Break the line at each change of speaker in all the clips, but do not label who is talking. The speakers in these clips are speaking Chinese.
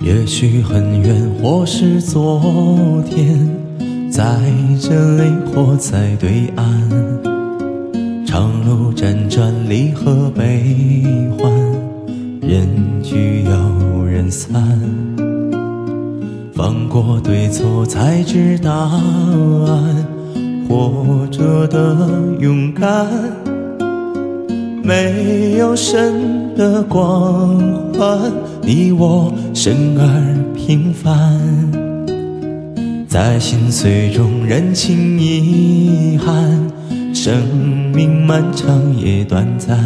也许很远，或是昨天，在这里或在对岸，长路辗转，离合悲欢，人聚又人散。放过对错，才知答案。活着的勇敢，没有神的光环。你我生而平凡，在心碎中认清遗憾。生命漫长也短暂，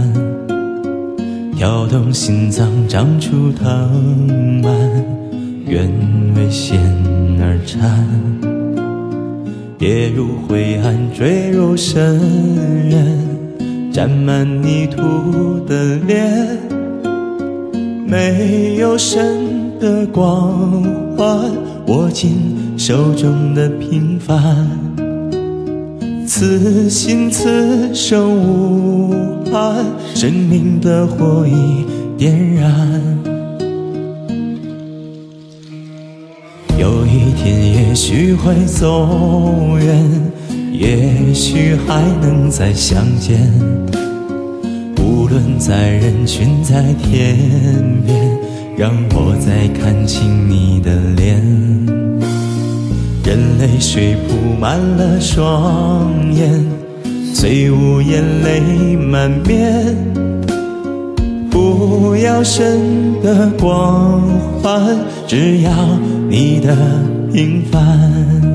跳动心脏长出藤蔓，愿为险而战。跌入灰暗，坠入深渊，沾满泥土的脸。没有神的光环，握紧手中的平凡，此心此生无憾，生命的火已点燃。有一天也许会走远，也许还能再相见。无论在人群，在天边，让我再看清你的脸。任泪水铺满了双眼，虽无言泪满面。不要神的光环，只要你的平凡。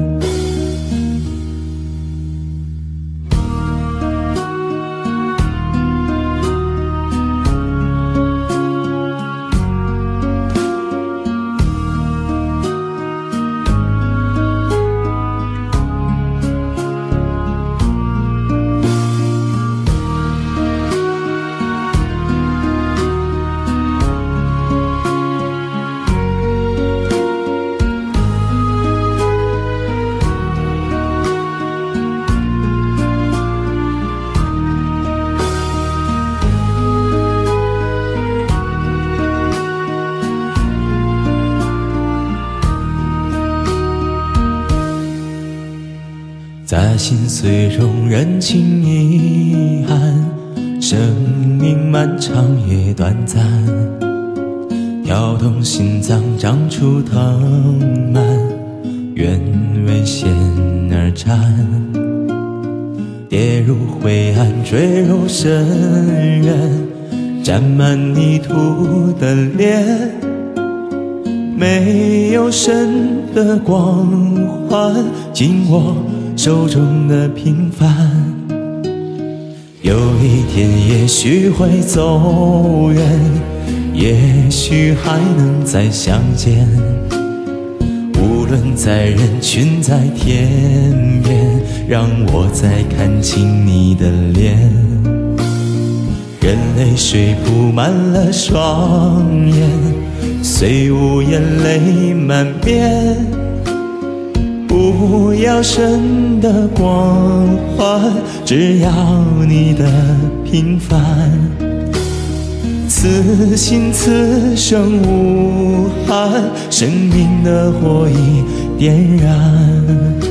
在心碎中认清遗憾，生命漫长也短暂，跳动心脏长出藤蔓，愿为险而战，跌入灰暗，坠入深渊，沾满泥土的脸，没有神的光环，紧握。手中的平凡，有一天也许会走远，也许还能再相见。无论在人群，在天边，让我再看清你的脸。任泪水铺满了双眼，虽无言泪满面。不要神的光环，只要你的平凡。此心此生无憾，生命的火已点燃。